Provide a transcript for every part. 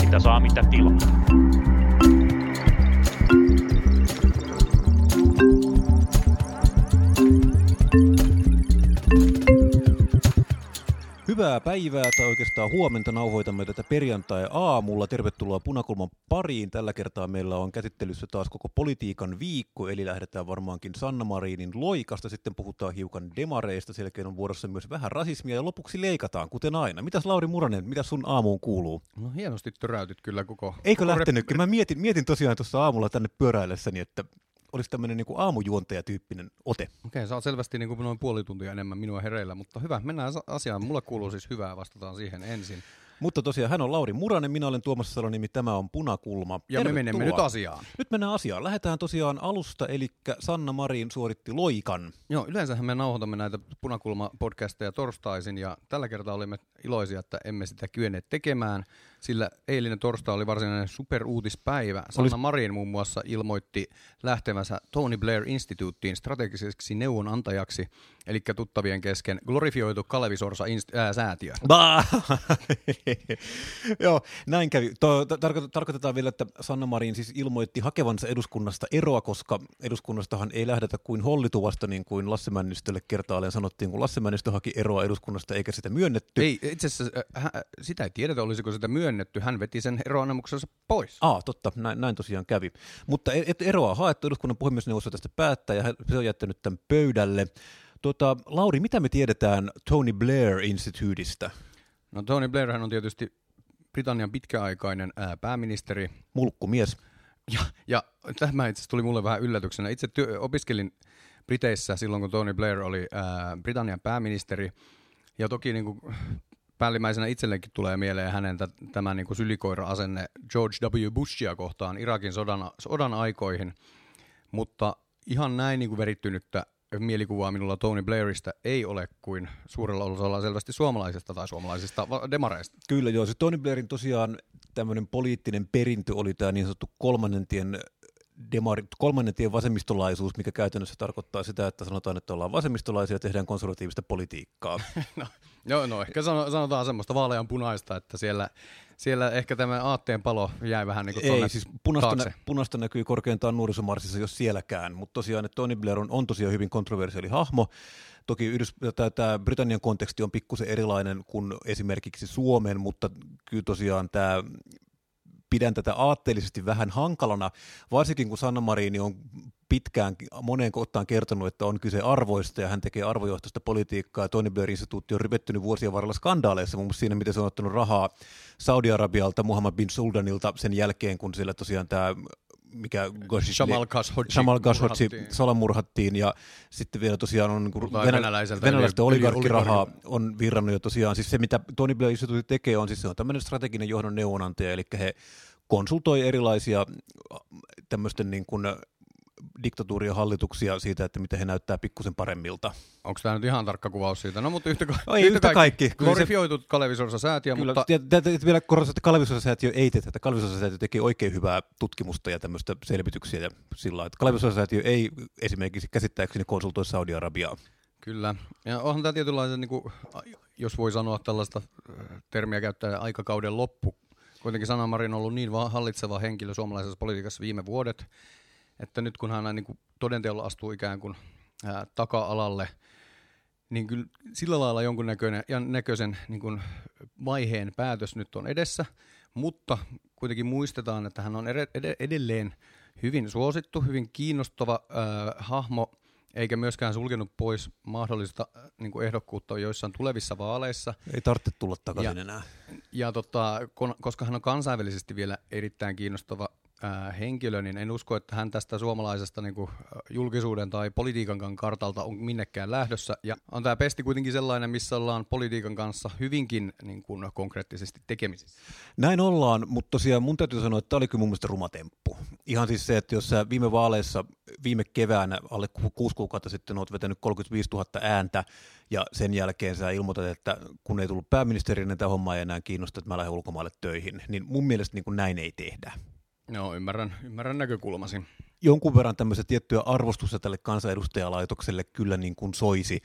Mitä saa, mitä tilaa. Hyvää päivää tai oikeastaan huomenta nauhoitamme tätä perjantai-aamulla. Tervetuloa Punakulman pariin. Tällä kertaa meillä on käsittelyssä taas koko politiikan viikko, eli lähdetään varmaankin Sanna Marinin loikasta. Sitten puhutaan hiukan demareista, sen jälkeen on vuorossa myös vähän rasismia ja lopuksi leikataan, kuten aina. Mitäs Lauri Muranen, mitä sun aamuun kuuluu? No hienosti töräytit kyllä koko... Eikö koko lähtenytkin? Mä mietin, mietin tosiaan tuossa aamulla tänne pyöräillessäni, että olisi tämmöinen niin aamujuontajatyyppinen ote. Okei, sä oot selvästi niin kuin noin puoli tuntia enemmän minua hereillä, mutta hyvä, mennään asiaan. Mulle kuuluu siis hyvää, vastataan siihen ensin. Mutta tosiaan hän on Lauri Muranen, minä olen Tuomas Salonimi, tämä on Punakulma. Ja me menemme nyt Tervetuloa. asiaan. Nyt mennään asiaan. Lähdetään tosiaan alusta, eli Sanna Marin suoritti loikan. Joo, yleensähän me nauhoitamme näitä Punakulma-podcasteja torstaisin, ja tällä kertaa olimme iloisia, että emme sitä kyenneet tekemään, sillä eilinen torstai oli varsinainen superuutispäivä. Sanna Olis- Marin muun muassa ilmoitti lähtevänsä Tony Blair Instituuttiin strategiseksi neuvonantajaksi, eli tuttavien kesken glorifioitu Kalevisorsa inst- ää, säätiö. Joo, näin kävi. Tarkoitetaan vielä, että Sanna Marin siis ilmoitti hakevansa eduskunnasta eroa, koska eduskunnastahan ei lähdetä kuin hollituvasta, niin kuin Lasse Männistölle kertaalleen sanottiin, kun Lasse Männistö haki eroa eduskunnasta eikä sitä myönnetty. Ei, itse asiassa äh, hä- sitä ei tiedetä, olisiko sitä myönnetty. Hän veti sen eroanemuksensa pois. Aa, totta, näin, näin tosiaan kävi. Mutta et, eroa haettu, eduskunnan puhemiesneuvosto tästä päättää ja se on jättänyt tämän pöydälle. Tota, Lauri, mitä me tiedetään Tony Blair Instituutista? No Tony Blair hän on tietysti Britannian pitkäaikainen ää, pääministeri. Mulkkumies. Ja, ja tämä itse tuli mulle vähän yllätyksenä. Itse työ, opiskelin Briteissä silloin, kun Tony Blair oli ää, Britannian pääministeri. Ja toki niin kuin, päällimmäisenä itsellekin tulee mieleen hänen t- tämä niin kuin sylikoira-asenne George W. Bushia kohtaan Irakin sodan, sodan aikoihin. Mutta ihan näin niin kuin verittynyttä mielikuvaa minulla Tony Blairista ei ole kuin suurella osalla selvästi suomalaisista tai suomalaisista demareista. Kyllä joo, se Tony Blairin tosiaan tämmöinen poliittinen perintö oli tämä niin sanottu kolmannen tien demari, kolmannen tien vasemmistolaisuus, mikä käytännössä tarkoittaa sitä, että sanotaan, että ollaan vasemmistolaisia ja tehdään konservatiivista politiikkaa. No, joo, no ehkä sano, sanotaan semmoista vaalean punaista, että siellä, siellä ehkä tämä aatteen palo jäi vähän niin kuin Ei, siis punaista, nä, punaista näkyy korkeintaan nuorisomarssissa, jos sielläkään, mutta tosiaan, että Tony Blair on, on tosiaan hyvin kontroversiaali hahmo. Toki Yhdys, tämä, tämä Britannian konteksti on pikkusen erilainen kuin esimerkiksi Suomen, mutta kyllä tosiaan tämä pidän tätä aatteellisesti vähän hankalana, varsinkin kun Sanna Marini on pitkään moneen kohtaan kertonut, että on kyse arvoista ja hän tekee arvojohtoista politiikkaa. Ja Tony Blair instituutti on rivettynyt vuosien varrella skandaaleissa, muun muassa siinä, miten se on ottanut rahaa Saudi-Arabialta, Muhammad bin Sultanilta sen jälkeen, kun siellä tosiaan tämä mikä Goshi, Jamal Khashoggi Jamal Khashoggi murhattiin. salamurhattiin ja sitten vielä tosiaan on niin venäläiseltä venäläistä oligarkkirahaa on virrannut ja tosiaan siis se mitä Tony Blair instituutti tekee on siis se on tämmöinen strateginen johdon neuvonantaja, eli he konsultoi erilaisia tämmöisten niin kuin diktatuurien hallituksia siitä, että miten he näyttää pikkusen paremmilta. Onko tämä nyt ihan tarkka kuvaus siitä? No mutta yhtä, ka- No ei yhtä kaikki. Kyllä se- Glorifioitu Kalevisorsa säätiö, Kyllä, mutta ja, ja, ja vielä korostan, että Kalevisuosasäätiö ei tee tätä. Kalevisuosasäätiö tekee oikein hyvää tutkimusta ja tämmöistä selvityksiä ja sillä että Kalevisuosasäätiö ei esimerkiksi käsittääkseni konsultoi Saudi-Arabiaa. Kyllä. Ja onhan tämä tietynlaisen, niin kuin, jos voi sanoa tällaista äh, termiä käyttää, aikakauden loppu. Kuitenkin Sanna Marin on ollut niin va- hallitseva henkilö suomalaisessa politiikassa viime vuodet, että nyt kun hän niin kuin todenteolla astuu ikään kuin ää, taka-alalle, niin kyllä sillä lailla jonkun näköinen, ja näköisen niin kuin vaiheen päätös nyt on edessä, mutta kuitenkin muistetaan, että hän on ed- ed- edelleen hyvin suosittu, hyvin kiinnostava äh, hahmo, eikä myöskään sulkenut pois mahdollista äh, niin kuin ehdokkuutta joissain tulevissa vaaleissa. Ei tarvitse tulla takaisin Ja- enää. Ja tota, kon- koska hän on kansainvälisesti vielä erittäin kiinnostava ää, henkilö, niin en usko, että hän tästä suomalaisesta niin kuin, julkisuuden tai politiikankaan kartalta on minnekään lähdössä. Ja on tämä pesti kuitenkin sellainen, missä ollaan politiikan kanssa hyvinkin niin kuin, konkreettisesti tekemisissä. Näin ollaan, mutta tosiaan mun täytyy sanoa, että tämä oli kyllä mun mielestä rumatemppu. Ihan siis se, että jos sä viime vaaleissa, viime keväänä, alle ku- kuusi kuukautta sitten oot vetänyt 35 000 ääntä, ja sen jälkeen sä ilmoitat, että kun ei tullut pääministeri, niin tämä homma ei enää kiinnosta, että mä lähden ulkomaille töihin. Niin mun mielestä niin kuin näin ei tehdä. Joo, ymmärrän, ymmärrän näkökulmasi. jonkun verran tämmöistä tiettyä arvostusta tälle kansanedustajalaitokselle kyllä niin kuin soisi,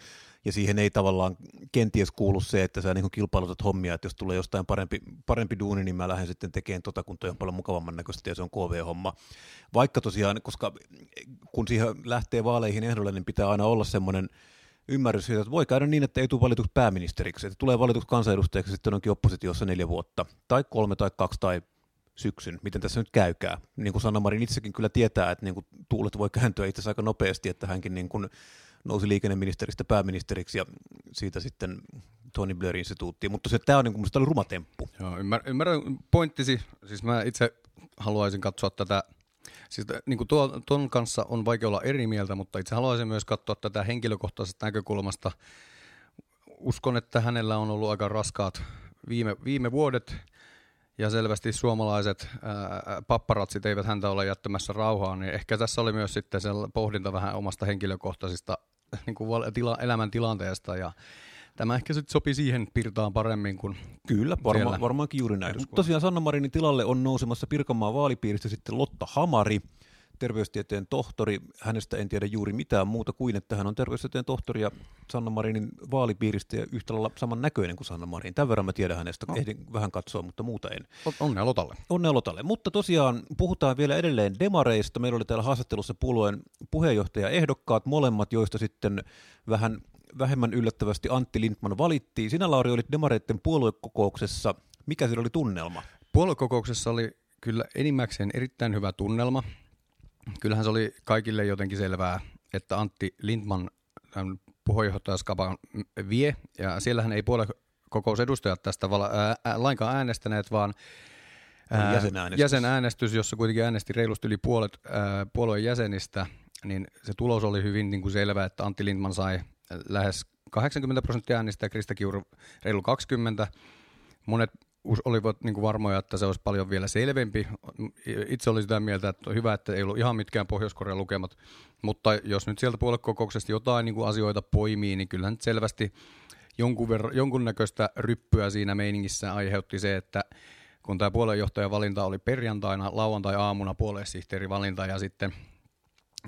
ja siihen ei tavallaan kenties kuulu se, että sä niin kilpailutat hommia, että jos tulee jostain parempi, parempi duuni, niin mä lähden sitten tekemään tota, kun toi on paljon mukavamman näköistä ja se on KV-homma. Vaikka tosiaan, koska kun siihen lähtee vaaleihin ehdolle, niin pitää aina olla semmoinen ymmärrys siitä, että voi käydä niin, että ei tule valituksi pääministeriksi, että tulee valituksi kansanedustajaksi, sitten onkin oppositiossa neljä vuotta, tai kolme tai kaksi tai syksyn, miten tässä nyt käykää. Niin kuin Sanna Marin itsekin kyllä tietää, että niin kuin tuulet voi kääntyä itse asiassa aika nopeasti, että hänkin niin kuin nousi liikenneministeristä pääministeriksi ja siitä sitten Tony Blair instituuttiin, mutta se, tämä on niin kuin, oli ruma temppu. Joo, ymmär, ymmärrän pointtisi. Siis mä itse haluaisin katsoa tätä, siis niin kuin tuo, tuon kanssa on vaikea olla eri mieltä, mutta itse haluaisin myös katsoa tätä henkilökohtaisesta näkökulmasta. Uskon, että hänellä on ollut aika raskaat viime, viime vuodet, ja selvästi suomalaiset ää, papparatsit eivät häntä ole jättämässä rauhaan, niin ehkä tässä oli myös sitten se pohdinta vähän omasta henkilökohtaisista niin kuin tila, elämäntilanteesta ja Tämä ehkä sitten sopii siihen pirtaan paremmin kuin Kyllä, varma, varmaankin juuri näin. Mutta tosiaan Sanna Marinin tilalle on nousemassa Pirkanmaan vaalipiiristä sitten Lotta Hamari, terveystieteen tohtori. Hänestä en tiedä juuri mitään muuta kuin, että hän on terveystieteen tohtori ja Sanna Marinin vaalipiiristä ja yhtä lailla saman näköinen kuin Sanna Marin. Tämän verran mä tiedän hänestä, no. ehdin vähän katsoa, mutta muuta en. Onnea Lotalle. Onnea Lotalle. Mutta tosiaan puhutaan vielä edelleen demareista. Meillä oli täällä haastattelussa puolueen puheenjohtajaehdokkaat, molemmat, joista sitten vähän vähemmän yllättävästi Antti Lindman valittiin. Sinä Lauri olit demareiden puoluekokouksessa. Mikä siellä oli tunnelma? Puoluekokouksessa oli kyllä enimmäkseen erittäin hyvä tunnelma kyllähän se oli kaikille jotenkin selvää, että Antti Lindman tämän puheenjohtajaskapan vie, ja siellähän ei puoluekokousedustajat tästä vala, ää, ää, lainkaan äänestäneet, vaan ää, jäsenäänestys. jäsenäänestys, jossa kuitenkin äänesti reilusti yli puolet ää, puolueen jäsenistä, niin se tulos oli hyvin niin kuin selvä, että Antti Lindman sai lähes 80 prosenttia äänistä ja Krista Kiuru reilu 20. Monet olivat niin kuin varmoja, että se olisi paljon vielä selvempi. Itse olin sitä mieltä, että on hyvä, että ei ollut ihan mitkään Pohjois-Korean lukemat, mutta jos nyt sieltä puoluekokouksesta jotain niin kuin asioita poimii, niin kyllähän selvästi jonkun verran, jonkunnäköistä ryppyä siinä meiningissä aiheutti se, että kun tämä puoluejohtajan valinta oli perjantaina, lauantai-aamuna puoluesihteeri valinta ja sitten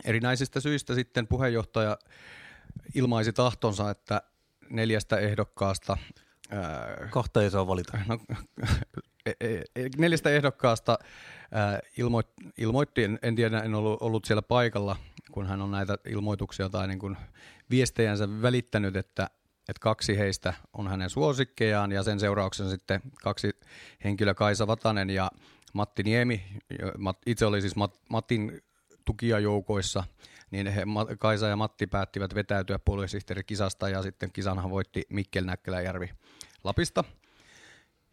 erinäisistä syistä sitten puheenjohtaja ilmaisi tahtonsa, että neljästä ehdokkaasta Kahta ei saa valita. No, e, e, e, neljästä ehdokkaasta ilmoit, ilmoitti, en, en tiedä, en ollut, ollut siellä paikalla, kun hän on näitä ilmoituksia tai niin kuin viestejänsä välittänyt, että, että kaksi heistä on hänen suosikkejaan ja sen seurauksena sitten kaksi henkilöä, Kaisa Vatanen ja Matti Niemi. Itse oli siis Matin tukijajoukoissa – niin he, Kaisa ja Matti päättivät vetäytyä kisasta ja sitten kisanhan voitti Mikkel Näkkeläjärvi Lapista.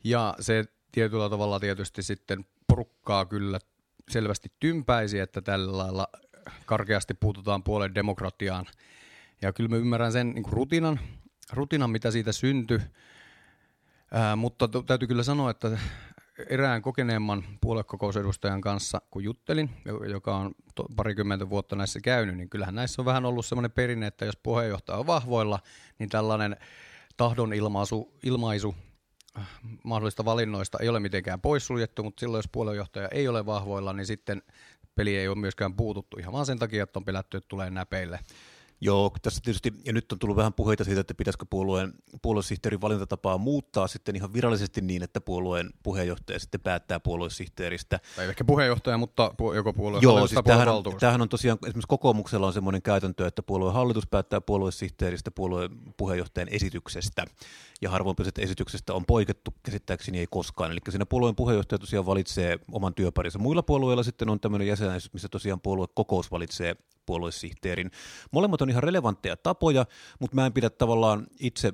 Ja se tietyllä tavalla tietysti sitten porukkaa kyllä selvästi tympäisi, että tällä lailla karkeasti puututaan puolen demokratiaan. Ja kyllä mä ymmärrän sen niin rutinan, rutinan, mitä siitä syntyi, Ää, mutta täytyy kyllä sanoa, että erään kokeneemman puoluekokousedustajan kanssa, kun juttelin, joka on parikymmentä vuotta näissä käynyt, niin kyllähän näissä on vähän ollut semmoinen perinne, että jos puheenjohtaja on vahvoilla, niin tällainen tahdon ilmaisu, ilmaisu äh, mahdollista valinnoista ei ole mitenkään poissuljettu, mutta silloin jos puoluejohtaja ei ole vahvoilla, niin sitten peli ei ole myöskään puututtu ihan vaan sen takia, että on pelätty, että tulee näpeille. Joo, tässä tietysti, ja nyt on tullut vähän puheita siitä, että pitäisikö puolueen puoluesihteerin valintatapaa muuttaa sitten ihan virallisesti niin, että puolueen puheenjohtaja sitten päättää puoluesihteeristä. Tai ehkä puheenjohtaja, mutta joko puolueen Joo, siis tämähän, on, tämähän on tosiaan, esimerkiksi kokoomuksella on semmoinen käytäntö, että puolueen hallitus päättää puoluesihteeristä puolueen puheenjohtajan esityksestä, ja harvoin esityksestä on poikettu käsittääkseni ei koskaan. Eli siinä puolueen puheenjohtaja tosiaan valitsee oman työparinsa. Muilla puolueilla sitten on tämmöinen jäsenäisyys, missä tosiaan puoluekokous valitsee puoluesihteerin. Molemmat on ihan relevantteja tapoja, mutta mä en pidä tavallaan itse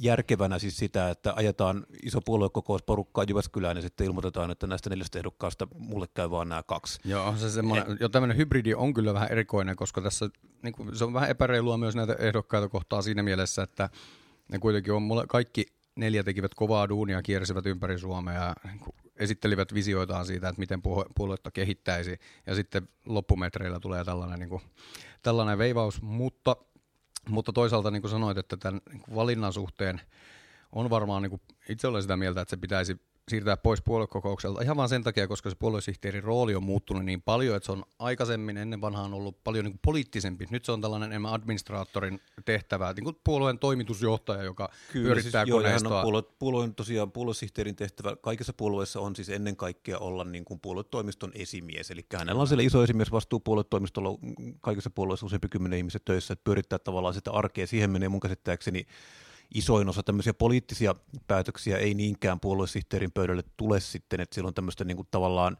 järkevänä siis sitä, että ajetaan iso puoluekokous porukkaa Jyväskylään ja sitten ilmoitetaan, että näistä neljästä ehdokkaasta mulle käy vaan nämä kaksi. Joo, se semmoinen, jo tämmöinen hybridi on kyllä vähän erikoinen, koska tässä niin kuin, se on vähän epäreilua myös näitä ehdokkaita kohtaa siinä mielessä, että ne kuitenkin on mulle, kaikki neljä tekivät kovaa duunia, kiersivät ympäri Suomea ja niin kuin, esittelivät visioitaan siitä, että miten puoluetta kehittäisi, ja sitten loppumetreillä tulee tällainen, niin kuin, tällainen veivaus, mutta, mutta toisaalta niin kuin sanoit, että tämän niin kuin valinnan suhteen on varmaan, niin kuin, itse olen sitä mieltä, että se pitäisi siirtää pois puoluekokoukselta ihan vaan sen takia, koska se puoluesihteerin rooli on muuttunut niin paljon, että se on aikaisemmin ennen vanhaan ollut paljon niin kuin poliittisempi. Nyt se on tällainen enemmän administraattorin tehtävä, niin kuin puolueen toimitusjohtaja, joka Kyllä, pyörittää siis, koneistoa. Joo, puolue, puolueen, tosiaan puoluesihteerin tehtävä kaikissa puolueissa on siis ennen kaikkea olla niin kuin puoluetoimiston esimies, eli hänellä on siellä iso esimies vastuu puoluetoimistolla kaikissa puolueissa useampi kymmenen ihmisen töissä, että pyörittää tavallaan sitä arkea. Siihen menee mun käsittääkseni isoin osa tämmöisiä poliittisia päätöksiä ei niinkään puoluesihteerin pöydälle tule sitten, että silloin tämmöistä niin tavallaan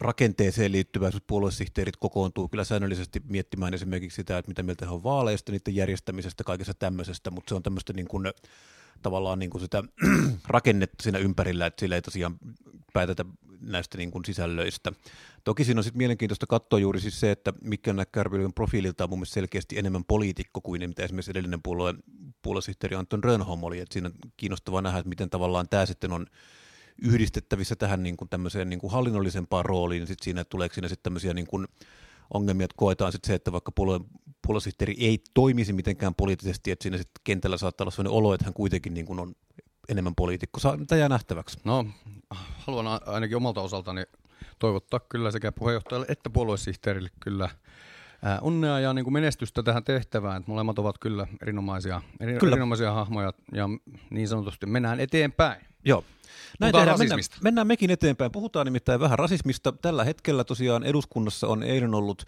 rakenteeseen liittyvää, jos puoluesihteerit kokoontuu kyllä säännöllisesti miettimään esimerkiksi sitä, että mitä mieltä he on vaaleista, niiden järjestämisestä, kaikesta tämmöisestä, mutta se on tämmöistä niin kuin, tavallaan niin kuin sitä rakennetta siinä ympärillä, että sillä ei tosiaan päätetä näistä niin kuin sisällöistä. Toki siinä on sitten mielenkiintoista katsoa juuri siis se, että mikä Kärpilön profiililta on mun mielestä selkeästi enemmän poliitikko kuin mitä esimerkiksi edellinen puolue, puoluesihteeri Anton Rönholm oli. Et siinä on kiinnostavaa nähdä, että miten tavallaan tämä sitten on yhdistettävissä tähän niin kuin tämmöiseen niin kuin hallinnollisempaan rooliin, sitten siinä tuleeko siinä sitten tämmöisiä niin kuin ongelmia, että koetaan sitten se, että vaikka puolue, puoluesihteeri ei toimisi mitenkään poliittisesti, että siinä sitten kentällä saattaa olla sellainen olo, että hän kuitenkin niin kuin on enemmän poliitikko. Tämä jää nähtäväksi. No, haluan ainakin omalta osaltani toivottaa kyllä sekä puheenjohtajalle että puoluesihteerille kyllä onnea ja niin kuin menestystä tähän tehtävään. Molemmat ovat kyllä erinomaisia, eri, kyllä. erinomaisia hahmoja ja niin sanotusti mennään eteenpäin. Joo. Näin tehdään, mennään, mennään mekin eteenpäin. Puhutaan nimittäin vähän rasismista. Tällä hetkellä tosiaan eduskunnassa on eilen ollut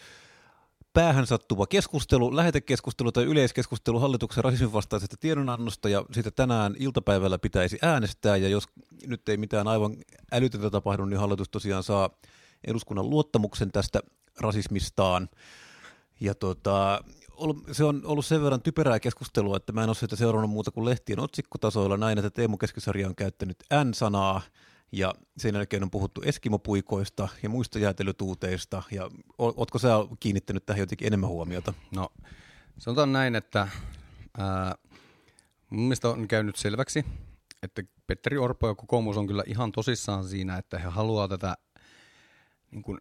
päähän sattuva keskustelu, lähetekeskustelu tai yleiskeskustelu hallituksen rasismin vastaisesta tiedonannosta ja sitä tänään iltapäivällä pitäisi äänestää ja jos nyt ei mitään aivan älytöntä tapahdu, niin hallitus tosiaan saa eduskunnan luottamuksen tästä rasismistaan. Ja tota, se on ollut sen verran typerää keskustelua, että mä en ole sitä seurannut muuta kuin lehtien otsikkotasoilla näin, että Teemu Keskisarja on käyttänyt N-sanaa, ja sen jälkeen on puhuttu eskimopuikoista ja muista jäätelytuuteista, ja ootko sä kiinnittänyt tähän jotenkin enemmän huomiota? No, sanotaan näin, että ää, mun mielestä on käynyt selväksi, että Petteri Orpo ja kokoomus on kyllä ihan tosissaan siinä, että he haluaa tätä, niin kuin,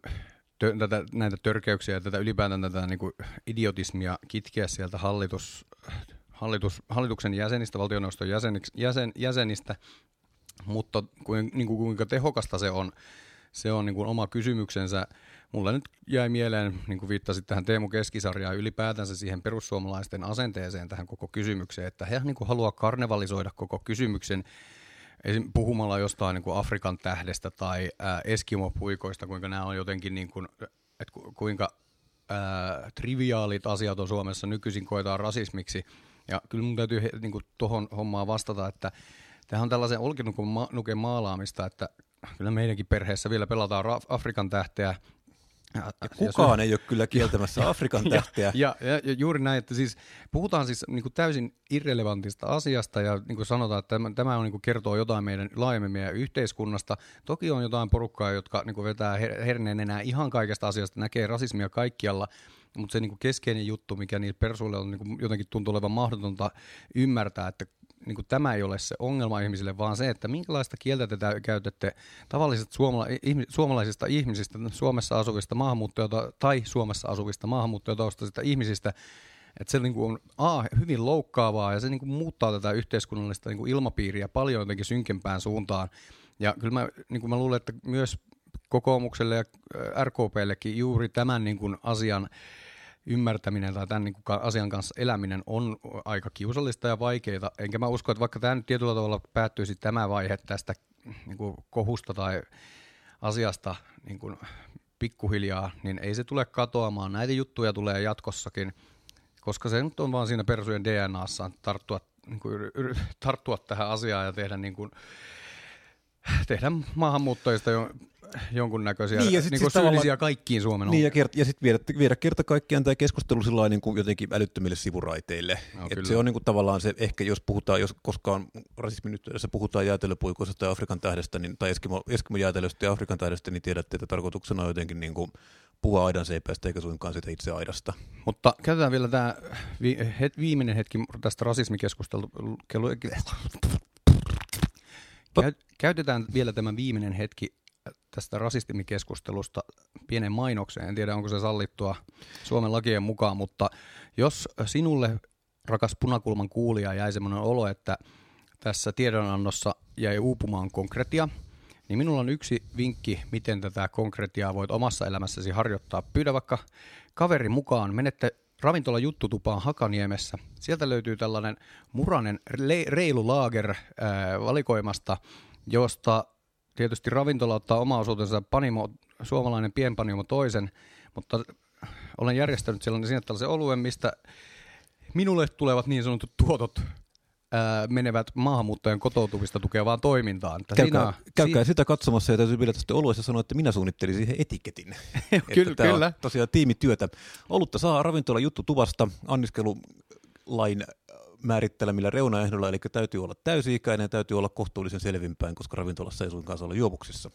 tätä näitä törkeyksiä ja tätä ylipäätään tätä niin kuin idiotismia kitkeä sieltä hallitus, hallitus, hallituksen jäsenistä, valtioneuvoston jäsenistä, jäsen, jäsenistä mutta niin kuin, kuinka tehokasta se on, se on niin kuin oma kysymyksensä. Mulla nyt jäi mieleen, niin kuin viittasit tähän Teemu Keskisarjaan, ylipäätänsä siihen perussuomalaisten asenteeseen tähän koko kysymykseen, että he niin kuin haluaa karnevalisoida koko kysymyksen esim. puhumalla jostain niin kuin Afrikan tähdestä tai ää, Eskimo-puikoista, kuinka nämä on jotenkin, niin kuin, että ku, kuinka ää, triviaalit asiat on Suomessa nykyisin koetaan rasismiksi. Ja kyllä mun täytyy niin tuohon hommaan vastata, että Tämähän on tällaisen olkinuken maalaamista, että kyllä meidänkin perheessä vielä pelataan Afrikan tähteä. Ja, kukaan ei ole kyllä kieltämässä Afrikan tähteä. Ja, ja, ja, juuri näin, että siis puhutaan siis niin kuin täysin irrelevantista asiasta ja niin kuin sanotaan, että tämä, tämä on, niin kuin kertoo jotain meidän laajemmin meidän yhteiskunnasta. Toki on jotain porukkaa, jotka niin kuin vetää herneen enää ihan kaikesta asiasta, näkee rasismia kaikkialla, mutta se niin kuin keskeinen juttu, mikä niille persuille on niin kuin jotenkin tuntuu olevan mahdotonta ymmärtää, että niin kuin tämä ei ole se ongelma ihmisille, vaan se, että minkälaista kieltä te käytätte tavallisista suomala- ihmi- suomalaisista ihmisistä, Suomessa asuvista maahanmuuttajia tai Suomessa asuvista maahanmuuttajataustaisista ihmisistä, että se niin kuin on A, hyvin loukkaavaa ja se niin kuin muuttaa tätä yhteiskunnallista niin kuin ilmapiiriä paljon jotenkin synkempään suuntaan. Ja kyllä mä, niin kuin mä luulen, että myös kokoomukselle ja RKPllekin juuri tämän niin kuin asian ymmärtäminen tai tämän niin asian kanssa eläminen on aika kiusallista ja vaikeaa. Enkä mä usko, että vaikka tämä nyt tietyllä tavalla päättyisi tämä vaihe tästä niin kuin kohusta tai asiasta niin kuin pikkuhiljaa, niin ei se tule katoamaan. Näitä juttuja tulee jatkossakin, koska se nyt on vaan siinä persujen DNAssa tarttua, niin kuin, tarttua tähän asiaan ja tehdä, niin kuin, tehdä maahanmuuttajista jo jonkunnäköisiä niin, ja sit niin kuin syyllisiä kaikkiin Suomen Niin, ja, kert- ja sitten viedä, viedä kerta kaikkiaan tämä keskustelu sillä niin kuin jotenkin älyttömille sivuraiteille. No, Et se on niin kuin tavallaan se, ehkä jos puhutaan, jos koskaan rasismin yhteydessä puhutaan jäätelöpuikoista tai Afrikan tähdestä, niin, tai Eskimo, Eskimo ja Afrikan tähdestä, niin tiedätte, että tarkoituksena on jotenkin niin kuin puhua aidan seipäistä eikä suinkaan sitä itse aidasta. Mutta käytetään vielä tämä vi- het- viimeinen hetki tästä rasismikeskustelua. Käytetään vielä tämä viimeinen hetki tästä rasistimikeskustelusta pienen mainokseen. En tiedä, onko se sallittua Suomen lakien mukaan, mutta jos sinulle, rakas punakulman kuulija, jäi sellainen olo, että tässä tiedonannossa jäi uupumaan konkretia, niin minulla on yksi vinkki, miten tätä konkretiaa voit omassa elämässäsi harjoittaa. Pyydä vaikka kaveri mukaan, menette ravintola Juttutupaan Hakaniemessä. Sieltä löytyy tällainen muranen reilu laager valikoimasta, josta tietysti ravintola ottaa oma osuutensa panimo, suomalainen pienpanimo toisen, mutta olen järjestänyt sellainen sinne tällaisen oluen, mistä minulle tulevat niin sanotut tuotot ää, menevät maahanmuuttajan kotoutumista tukevaan toimintaan. Käykää, siinä, käykää si- sitä katsomassa ja täytyy pilata sitten oluessa sanoa, että minä suunnittelin siihen etiketin. kyllä, kyllä. tosiaan tiimityötä. Olutta saa ravintola juttu tuvasta anniskelulain määrittelemillä reunaehdolla, eli täytyy olla täysi-ikäinen ja täytyy olla kohtuullisen selvinpäin, koska ravintolassa ei suinkaan saa olla juopuksissa.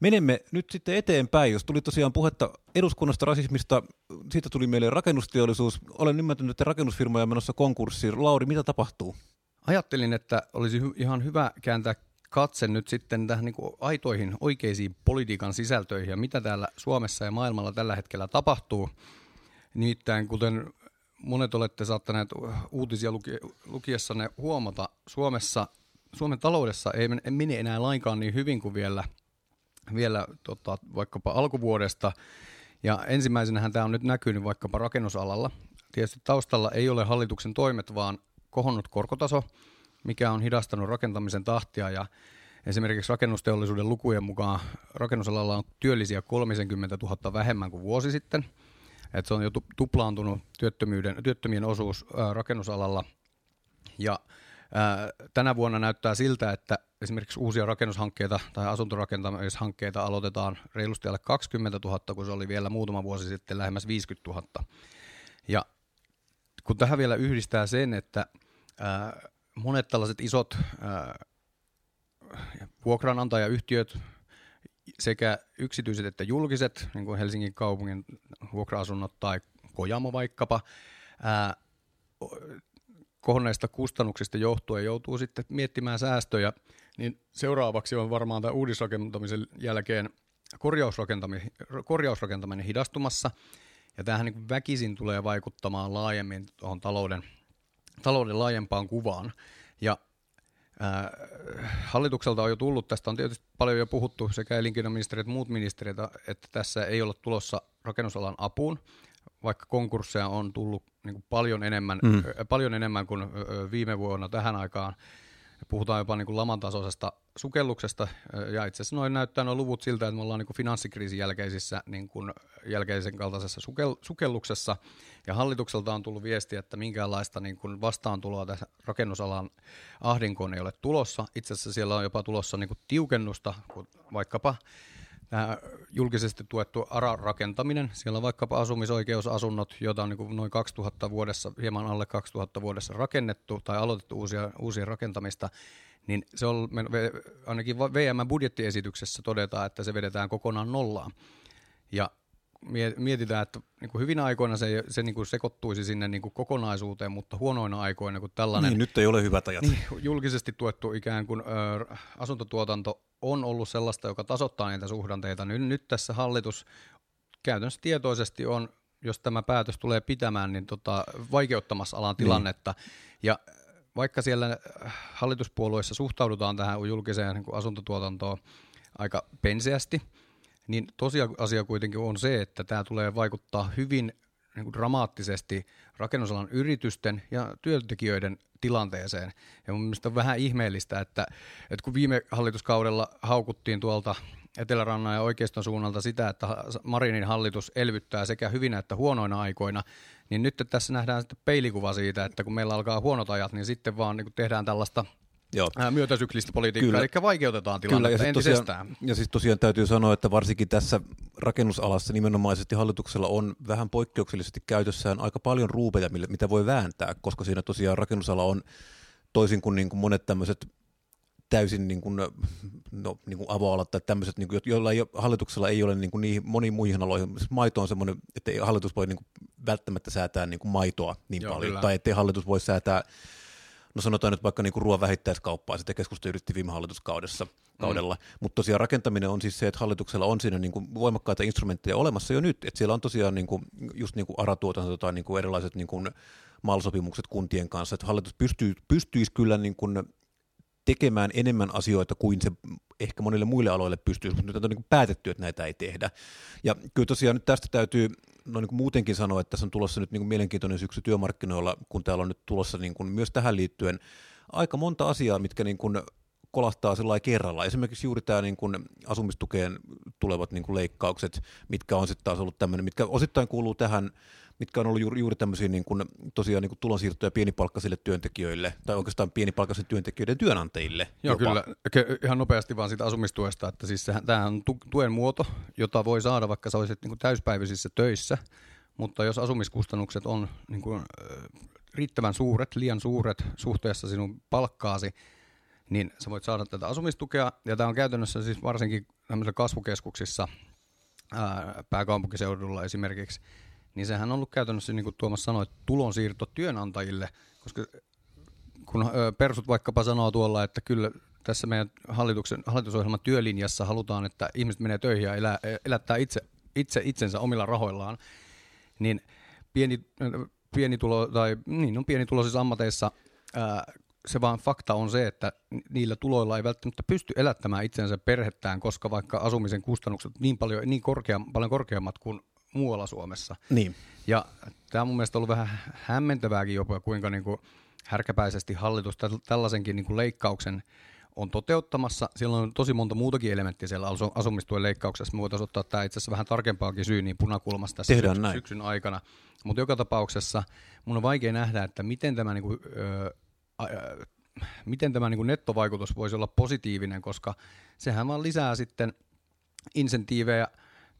Menemme nyt sitten eteenpäin. Jos tuli tosiaan puhetta eduskunnasta rasismista, siitä tuli meille rakennusteollisuus. Olen ymmärtänyt, että rakennusfirmoja on menossa konkurssiin. Lauri, mitä tapahtuu? Ajattelin, että olisi hy- ihan hyvä kääntää katse nyt sitten tähän niin aitoihin, oikeisiin politiikan sisältöihin ja mitä täällä Suomessa ja maailmalla tällä hetkellä tapahtuu. Nimittäin kuten monet olette saattaneet uutisia luki- lukiessanne huomata, Suomessa, Suomen taloudessa ei mene enää lainkaan niin hyvin kuin vielä – vielä tota, vaikkapa alkuvuodesta. Ja ensimmäisenähän tämä on nyt näkynyt vaikkapa rakennusalalla. Tietysti taustalla ei ole hallituksen toimet, vaan kohonnut korkotaso, mikä on hidastanut rakentamisen tahtia ja Esimerkiksi rakennusteollisuuden lukujen mukaan rakennusalalla on työllisiä 30 000 vähemmän kuin vuosi sitten. Et se on jo tuplaantunut työttömyyden, työttömien osuus ää, rakennusalalla. Ja ää, tänä vuonna näyttää siltä, että esimerkiksi uusia rakennushankkeita tai asuntorakentamishankkeita aloitetaan reilusti alle 20 000, kun se oli vielä muutama vuosi sitten lähemmäs 50 000. Ja kun tähän vielä yhdistää sen, että ää, monet tällaiset isot ää, vuokranantajayhtiöt sekä yksityiset että julkiset, niin kuin Helsingin kaupungin vuokra-asunnot tai Kojamo vaikkapa, ää, kohonneista kustannuksista johtuen joutuu sitten miettimään säästöjä, niin seuraavaksi on varmaan tämä uudisrakentamisen jälkeen korjausrakentaminen, korjausrakentaminen hidastumassa, ja tämähän niin väkisin tulee vaikuttamaan laajemmin tuohon talouden, talouden laajempaan kuvaan. Ja hallitukselta on jo tullut, tästä on tietysti paljon jo puhuttu sekä elinkeinoministeriöt että muut ministeriöt, että tässä ei ole tulossa rakennusalan apuun, vaikka konkursseja on tullut niin kuin paljon, enemmän, mm. paljon enemmän kuin viime vuonna tähän aikaan. Puhutaan jopa niin kuin laman tasoisesta sukelluksesta, ja itse asiassa noin näyttää nuo luvut siltä, että me ollaan niin kuin finanssikriisin jälkeisissä, niin kuin jälkeisen kaltaisessa sukel, sukelluksessa, ja hallitukselta on tullut viesti, että minkäänlaista niin kuin vastaantuloa tässä rakennusalan ahdinkoon ei ole tulossa. Itse asiassa siellä on jopa tulossa niin kuin tiukennusta, kun vaikkapa tämä julkisesti tuettu ARA-rakentaminen. Siellä on vaikkapa asumisoikeusasunnot, joita on niin noin 2000 vuodessa, hieman alle 2000 vuodessa rakennettu tai aloitettu uusia, uusia rakentamista, niin se on, ainakin VM-budjettiesityksessä todetaan, että se vedetään kokonaan nollaan. Ja mietitään, että niin kuin hyvinä aikoina se, se niin kuin sekoittuisi sinne niin kuin kokonaisuuteen, mutta huonoina aikoina, kun tällainen... Niin, nyt ei ole hyvät ajat. Niin, julkisesti tuettu ikään kuin ö, asuntotuotanto on ollut sellaista, joka tasoittaa niitä suhdanteita. Nyt, nyt tässä hallitus käytännössä tietoisesti on, jos tämä päätös tulee pitämään, niin tota, vaikeuttamassa alan niin. tilannetta. Niin. Ja vaikka siellä hallituspuolueissa suhtaudutaan tähän julkiseen niin kuin asuntotuotantoon aika penseästi, niin tosiasia kuitenkin on se, että tämä tulee vaikuttaa hyvin niin kuin dramaattisesti rakennusalan yritysten ja työntekijöiden tilanteeseen. Ja mun mielestä on vähän ihmeellistä, että, että kun viime hallituskaudella haukuttiin tuolta Etelärannan ja oikeiston suunnalta sitä, että Marinin hallitus elvyttää sekä hyvinä että huonoina aikoina, niin nyt tässä nähdään sitten peilikuva siitä, että kun meillä alkaa huonot ajat, niin sitten vaan niin tehdään tällaista Joo. myötäsyklistä politiikkaa, Kyllä. eli vaikeutetaan tilannetta Kyllä, ja entisestään. Tosiaan, ja siis tosiaan täytyy sanoa, että varsinkin tässä rakennusalassa nimenomaisesti hallituksella on vähän poikkeuksellisesti käytössään aika paljon ruupeja, mitä voi vääntää, koska siinä tosiaan rakennusala on toisin kuin, niin kuin monet tämmöiset täysin niin kuin, no, niin kuin avoalat tai tämmöiset, niin kuin, joilla ei, hallituksella ei ole niin kuin niihin moniin muihin aloihin. Siis maito on semmoinen, että ei hallitus voi niin kuin, välttämättä säätää niin kuin maitoa niin Joo, paljon, kyllä. tai ettei hallitus voi säätää no sanotaan nyt vaikka niin kuin ruoan vähittäiskauppaa, sitä keskusta yritti viime hallituskaudessa, kaudella. Mm. Mutta tosiaan rakentaminen on siis se, että hallituksella on siinä niin kuin voimakkaita instrumentteja olemassa jo nyt, että siellä on tosiaan niin kuin, just niin kuin ARA-tuotanto tai niin kuin erilaiset niin kuin MAL-sopimukset kuntien kanssa, että hallitus pystyy, pystyisi kyllä niin kuin tekemään enemmän asioita kuin se ehkä monille muille aloille pystyy, mutta nyt on niin päätetty, että näitä ei tehdä. Ja kyllä tosiaan nyt tästä täytyy no niin muutenkin sanoa, että tässä on tulossa nyt niin mielenkiintoinen syksy työmarkkinoilla, kun täällä on nyt tulossa niin kuin myös tähän liittyen aika monta asiaa, mitkä niin kuin kolahtaa sillä kerralla. Esimerkiksi juuri tämä niin kuin asumistukeen tulevat niin kuin leikkaukset, mitkä on sitten taas ollut tämmöinen, mitkä osittain kuuluu tähän mitkä on ollut juuri, juuri tämmöisiä niin kuin, tosiaan niin kuin tulonsiirtoja pienipalkkaisille työntekijöille, tai oikeastaan pienipalkkaisille työntekijöiden työnantajille. Joo, jopa. kyllä. Ihan nopeasti vaan siitä asumistuesta, että siis sehän, tämähän on tuen muoto, jota voi saada, vaikka sä olisit niin kuin täyspäiväisissä töissä, mutta jos asumiskustannukset on niin kuin, riittävän suuret, liian suuret suhteessa sinun palkkaasi, niin sä voit saada tätä asumistukea, ja tämä on käytännössä siis varsinkin kasvukeskuksissa, ää, pääkaupunkiseudulla esimerkiksi, niin sehän on ollut käytännössä, niin kuin Tuomas sanoi, tulonsiirto työnantajille, koska kun persut vaikkapa sanoo tuolla, että kyllä tässä meidän hallituksen, hallitusohjelman työlinjassa halutaan, että ihmiset menee töihin ja elää, elättää itse, itse itsensä omilla rahoillaan, niin pieni, pieni tulo, tai niin on pienituloisissa ammateissa ää, se vaan fakta on se, että niillä tuloilla ei välttämättä pysty elättämään itsensä perhettään, koska vaikka asumisen kustannukset niin paljon, niin korkea, paljon korkeammat kuin muualla Suomessa. Niin. Ja tämä on mun mielestä ollut vähän hämmentävääkin jopa, kuinka niin kuin härkäpäisesti hallitus tällaisenkin niin kuin leikkauksen on toteuttamassa. Siellä on tosi monta muutakin elementtiä siellä asumistuen leikkauksessa. Me voitaisiin ottaa tämä itse asiassa vähän tarkempaakin syy niin punakulmasta tässä syksyn, näin. syksyn aikana. Mutta joka tapauksessa mun on vaikea nähdä, että miten tämä, niin kuin, öö, öö, miten tämä niin kuin nettovaikutus voisi olla positiivinen, koska sehän vaan lisää sitten insentiivejä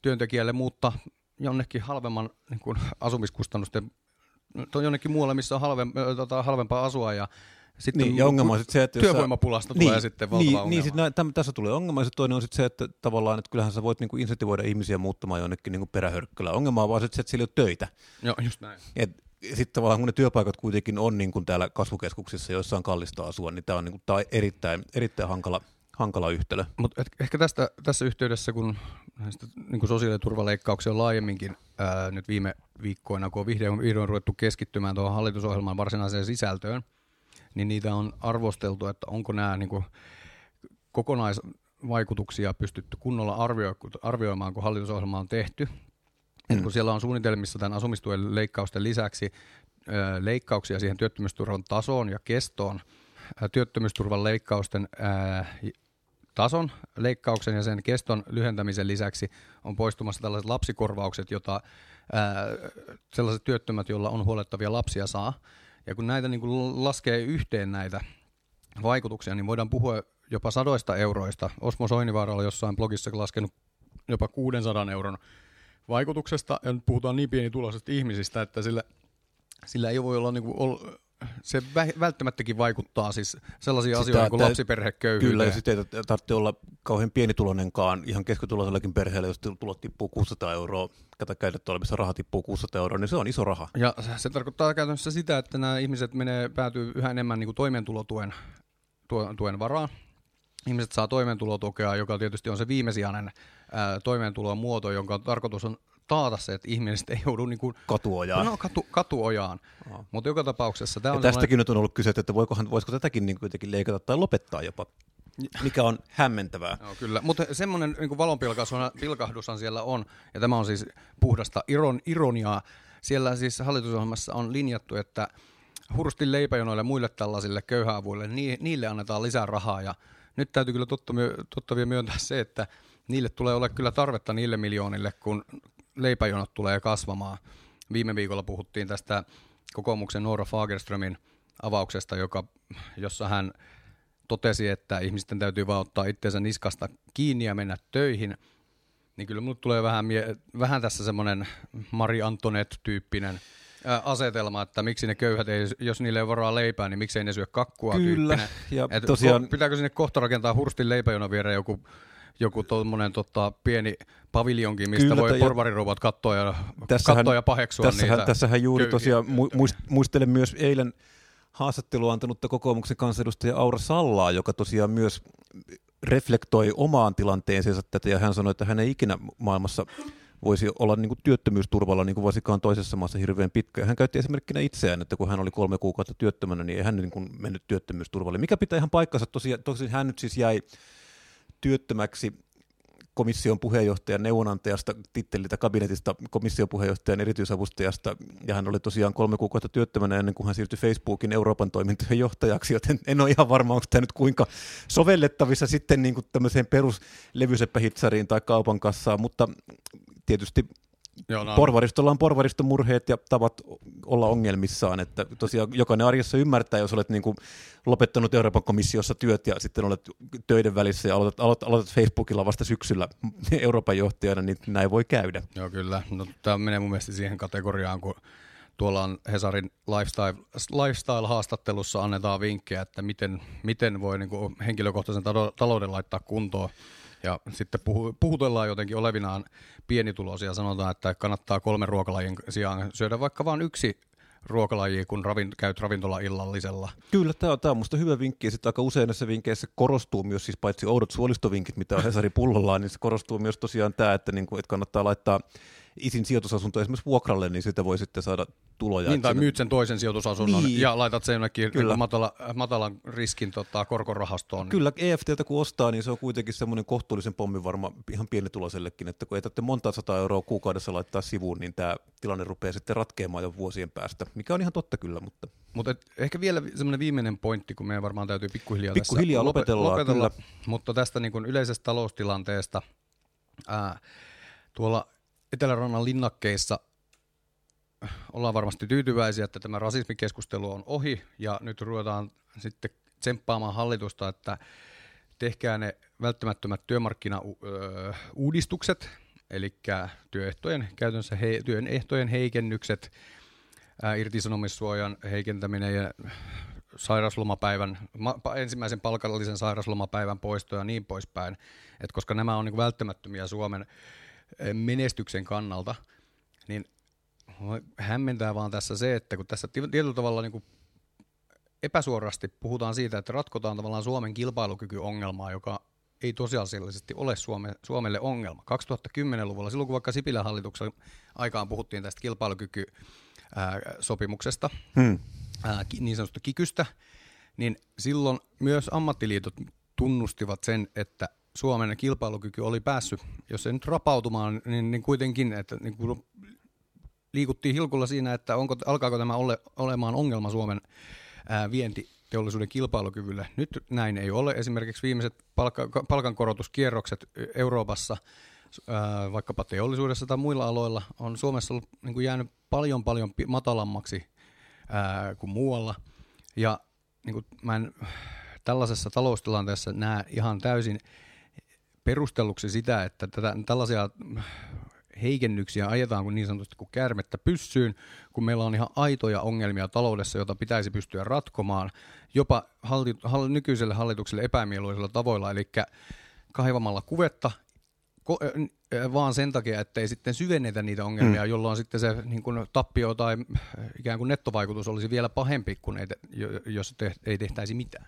työntekijälle muuttaa jonnekin halvemman niin kuin asumiskustannusten, jonnekin muualle, missä on halve, tota, halvempaa asua ja sitten niin, ja ongelma on sit se, että työvoimapulasta niin, tulee sitten valtava niin, ongelma. Niin, sit nä, täm, tässä tulee ongelma, ja toinen on sitten se, että tavallaan, että kyllähän sä voit niinku insentivoida ihmisiä muuttamaan jonnekin niinku perähörkkylään. Ongelma on vaan sit se, että sillä ei ole töitä. Joo, just näin. Sitten tavallaan kun ne työpaikat kuitenkin on niin kuin täällä kasvukeskuksissa, joissa on kallista asua, niin tämä on, niin kuin, tää on erittäin, erittäin hankala, hankala yhtälö. Mutta ehkä tästä, tässä yhteydessä, kun näistä niin sosiaaliturvaleikkauksia laajemminkin ää, nyt viime viikkoina, kun on vihdoin, vihdoin ruvettu keskittymään tuohon hallitusohjelman varsinaiseen sisältöön, niin niitä on arvosteltu, että onko nämä niin kuin, kokonaisvaikutuksia pystytty kunnolla arvio, arvioimaan, kun hallitusohjelma on tehty. Mm. kun siellä on suunnitelmissa tämän asumistuen leikkausten lisäksi leikkauksia siihen työttömyysturvan tasoon ja kestoon, työttömyysturvan leikkausten ää, tason leikkauksen ja sen keston lyhentämisen lisäksi on poistumassa tällaiset lapsikorvaukset, jota ää, sellaiset työttömät, joilla on huolettavia lapsia saa. Ja kun näitä niin kuin laskee yhteen näitä vaikutuksia, niin voidaan puhua jopa sadoista euroista. Osmo Soinivaara oli jossain blogissa laskenut jopa 600 euron vaikutuksesta, ja nyt puhutaan niin pienituloisista ihmisistä, että sillä, sillä ei voi olla niin kuin, se välttämättäkin vaikuttaa siis sellaisia sitä, asioita kuin lapsiperheköyhyyteen. Kyllä, ja sitten ei tarvitse olla kauhean pienituloinenkaan, ihan keskituloisellekin perheelle, jos tulot tippuu 600 euroa, kata käytetty olevissa raha tippuu 600 euroa, niin se on iso raha. Ja se tarkoittaa käytännössä sitä, että nämä ihmiset menee, päätyy yhä enemmän niin kuin toimeentulotuen tuen varaan. Ihmiset saa toimeentulotukea, joka tietysti on se viimesijainen ää, toimeentulon muoto, jonka tarkoitus on taata se, että ihmiset ei joudu niin kuin, katuojaan. No, katu, katuojaan. Oh. Mutta joka tapauksessa tämä on... tästäkin sellainen... nyt on ollut kyse, että voikohan, voisiko tätäkin niin kuitenkin leikata tai lopettaa jopa, mikä on hämmentävää. No, kyllä, mutta semmoinen niin valonpilkahdushan siellä on, ja tämä on siis puhdasta iron, ironiaa. Siellä siis hallitusohjelmassa on linjattu, että hursti leipäjonoille ja muille tällaisille köyhäavuille, niille annetaan lisää rahaa, ja nyt täytyy kyllä totta, myöntää se, että niille tulee olla kyllä tarvetta niille miljoonille, kun leipäjonot tulee kasvamaan. Viime viikolla puhuttiin tästä kokoomuksen Noora Fagerströmin avauksesta, joka, jossa hän totesi, että ihmisten täytyy vaan ottaa itseensä niskasta kiinni ja mennä töihin. Niin kyllä minulle tulee vähän, mie- vähän tässä semmoinen Mari Antonet-tyyppinen asetelma, että miksi ne köyhät, ei, jos niille ei varaa leipää, niin miksei ne syö kakkua Kyllä, tyyppinen. ja Et tosiaan... Pitääkö sinne kohta rakentaa hurstin leipäjonon viereen joku joku tuommoinen tota, pieni paviljonkin, mistä Kyllä, voi porvarirouvat katsoa ja, tässähän, katsoa ja paheksua tässähän, niitä. Tässähän juuri tosiaan muist, muistelen myös eilen haastattelua antanutta kokoomuksen kansanedustaja Aura Sallaa, joka tosiaan myös reflektoi omaan tilanteeseensa tätä, ja hän sanoi, että hän ei ikinä maailmassa voisi olla niin kuin työttömyysturvalla niin kuin varsinkaan toisessa maassa hirveän pitkä. Ja hän käytti esimerkkinä itseään, että kun hän oli kolme kuukautta työttömänä, niin ei hän niin kuin mennyt työttömyysturvalle. Mikä pitää ihan paikkansa, tosiaan, tosiaan hän nyt siis jäi työttömäksi komission puheenjohtajan neuvonantajasta, tittelitä kabinetista komission puheenjohtajan erityisavustajasta, ja hän oli tosiaan kolme kuukautta työttömänä ennen kuin hän siirtyi Facebookin Euroopan toimintojen johtajaksi, joten en ole ihan varma, onko tämä nyt kuinka sovellettavissa sitten niin kuin tämmöiseen peruslevyseppähitsariin tai kaupan kassaan, mutta tietysti Joo, no. Porvaristolla on porvaristomurheet ja tavat olla ongelmissaan, että tosiaan jokainen arjessa ymmärtää, jos olet niin kuin lopettanut Euroopan komissiossa työt ja sitten olet töiden välissä ja aloitat, aloitat, aloitat Facebookilla vasta syksyllä Euroopan johtajana, niin näin voi käydä. Joo, kyllä. No, tämä menee mun mielestä siihen kategoriaan, kun tuolla on Hesarin lifestyle, lifestyle-haastattelussa annetaan vinkkejä, että miten, miten voi niin kuin henkilökohtaisen talouden laittaa kuntoon ja sitten puhu, puhutellaan jotenkin olevinaan pienituloisia, sanotaan, että kannattaa kolmen ruokalajin sijaan syödä vaikka vain yksi ruokalaji, kun ravin, käyt ravintola illallisella. Kyllä, tämä on, tämä on musta hyvä vinkki. Sitten aika usein näissä vinkkeissä korostuu myös, siis paitsi oudot suolistovinkit, mitä on Hesari pullollaan, niin se korostuu myös tosiaan tämä, että, niin kuin, että kannattaa laittaa isin sijoitusasunto esimerkiksi vuokralle, niin sitä voi sitten saada tuloja. Niin, tai myyt sen toisen sijoitusasunnon niin. ja laitat sen jonnekin Kyllä. Matala, matalan riskin tota, korkorahastoon. Kyllä, EFTltä kun ostaa, niin se on kuitenkin semmoinen kohtuullisen pommin varma ihan pienituloisellekin, että kun ei tarvitse monta sata euroa kuukaudessa laittaa sivuun, niin tämä tilanne rupeaa sitten ratkeamaan jo vuosien päästä, mikä on ihan totta kyllä. Mutta, mutta ehkä vielä semmoinen viimeinen pointti, kun meidän varmaan täytyy pikkuhiljaa, pikkuhiljaa tässä lopetella, lopetella kyllä. mutta tästä niin kuin yleisestä taloustilanteesta, ää, tuolla Etelärannan linnakkeissa ollaan varmasti tyytyväisiä, että tämä rasismikeskustelu on ohi ja nyt ruvetaan sitten tsemppaamaan hallitusta, että tehkää ne välttämättömät työmarkkinauudistukset, eli työehtojen, käytännössä he, työn ehtojen heikennykset, irtisanomissuojan heikentäminen ja sairaslomapäivän, ma, ensimmäisen palkallisen sairaslomapäivän poisto ja niin poispäin, Et koska nämä on niin välttämättömiä Suomen menestyksen kannalta, niin hämmentää vaan tässä se, että kun tässä tietyllä tavalla niin kuin epäsuorasti puhutaan siitä, että ratkotaan tavallaan Suomen kilpailukykyongelmaa, joka ei tosiasiallisesti ole Suome, Suomelle ongelma. 2010-luvulla, silloin kun vaikka Sipilän hallituksen aikaan puhuttiin tästä kilpailukykysopimuksesta, hmm. ää, niin sanotusta kikystä, niin silloin myös ammattiliitot tunnustivat sen, että Suomen kilpailukyky oli päässyt, jos ei nyt rapautumaan, niin, niin kuitenkin, että niin kuin liikuttiin hilkulla siinä, että onko, alkaako tämä ole, olemaan ongelma Suomen ää, vientiteollisuuden kilpailukyvylle. Nyt näin ei ole. Esimerkiksi viimeiset palkka, palkankorotuskierrokset Euroopassa, ää, vaikkapa teollisuudessa tai muilla aloilla, on Suomessa ollut, niin kuin jäänyt paljon paljon matalammaksi ää, kuin muualla. Ja niin kuin mä en tällaisessa taloustilanteessa näe ihan täysin perustelluksi sitä, että tätä, tällaisia heikennyksiä ajetaan kuin niin sanotusti kuin käärmettä pyssyyn, kun meillä on ihan aitoja ongelmia taloudessa, joita pitäisi pystyä ratkomaan jopa halli, hall, nykyiselle hallitukselle epämieluisilla tavoilla, eli kaivamalla kuvetta ko, äh, vaan sen takia, että ei sitten syvennetä niitä ongelmia, mm. jolloin sitten se niin kuin tappio tai ikään kuin nettovaikutus olisi vielä pahempi, kuin ei, jos te, ei tehtäisi mitään.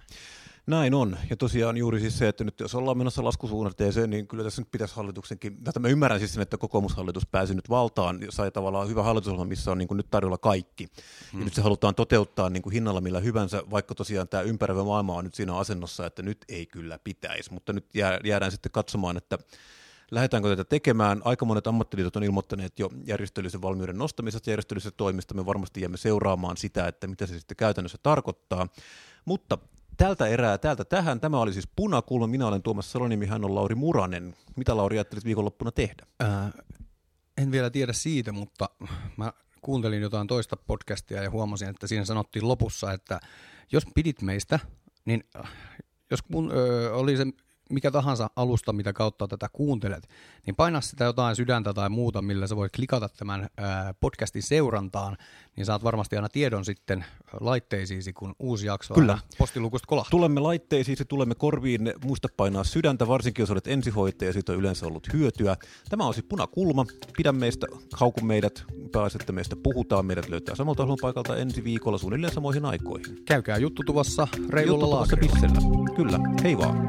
Näin on. Ja tosiaan juuri siis se, että nyt jos ollaan menossa laskusuunnatteeseen, niin kyllä tässä nyt pitäisi hallituksenkin, tätä mä ymmärrän siis sen, että kokoomushallitus pääsi nyt valtaan, sai tavallaan hyvä hallitusohjelma, missä on niin kuin nyt tarjolla kaikki. Hmm. Ja nyt se halutaan toteuttaa niin kuin hinnalla millä hyvänsä, vaikka tosiaan tämä ympäröivä maailma on nyt siinä asennossa, että nyt ei kyllä pitäisi. Mutta nyt jäädään sitten katsomaan, että lähdetäänkö tätä tekemään. Aika monet ammattiliitot on ilmoittaneet jo järjestöllisen valmiuden nostamisesta järjestöllisestä toimista. Me varmasti jäämme seuraamaan sitä, että mitä se sitten käytännössä tarkoittaa. Mutta tältä erää, täältä tähän. Tämä oli siis Punakulma. Minä olen Tuomas Salonimi, hän on Lauri Muranen. Mitä Lauri ajattelit viikonloppuna tehdä? Ää, en vielä tiedä siitä, mutta mä kuuntelin jotain toista podcastia ja huomasin, että siinä sanottiin lopussa, että jos pidit meistä, niin jos kun, ö, oli se mikä tahansa alusta, mitä kautta tätä kuuntelet, niin paina sitä jotain sydäntä tai muuta, millä sä voit klikata tämän podcastin seurantaan, niin saat varmasti aina tiedon sitten laitteisiisi, kun uusi jakso Kyllä. postilukusta kolahtaa. Tulemme laitteisiisi, tulemme korviin, muista painaa sydäntä, varsinkin jos olet ensihoitaja, siitä on yleensä ollut hyötyä. Tämä on siis punakulma, pidä meistä, hauku meidät, pääset, että meistä puhutaan, meidät löytää samalta paikalta ensi viikolla suunnilleen samoihin aikoihin. Käykää juttutuvassa reilulla Juttutuvassa Kyllä, hei vaan.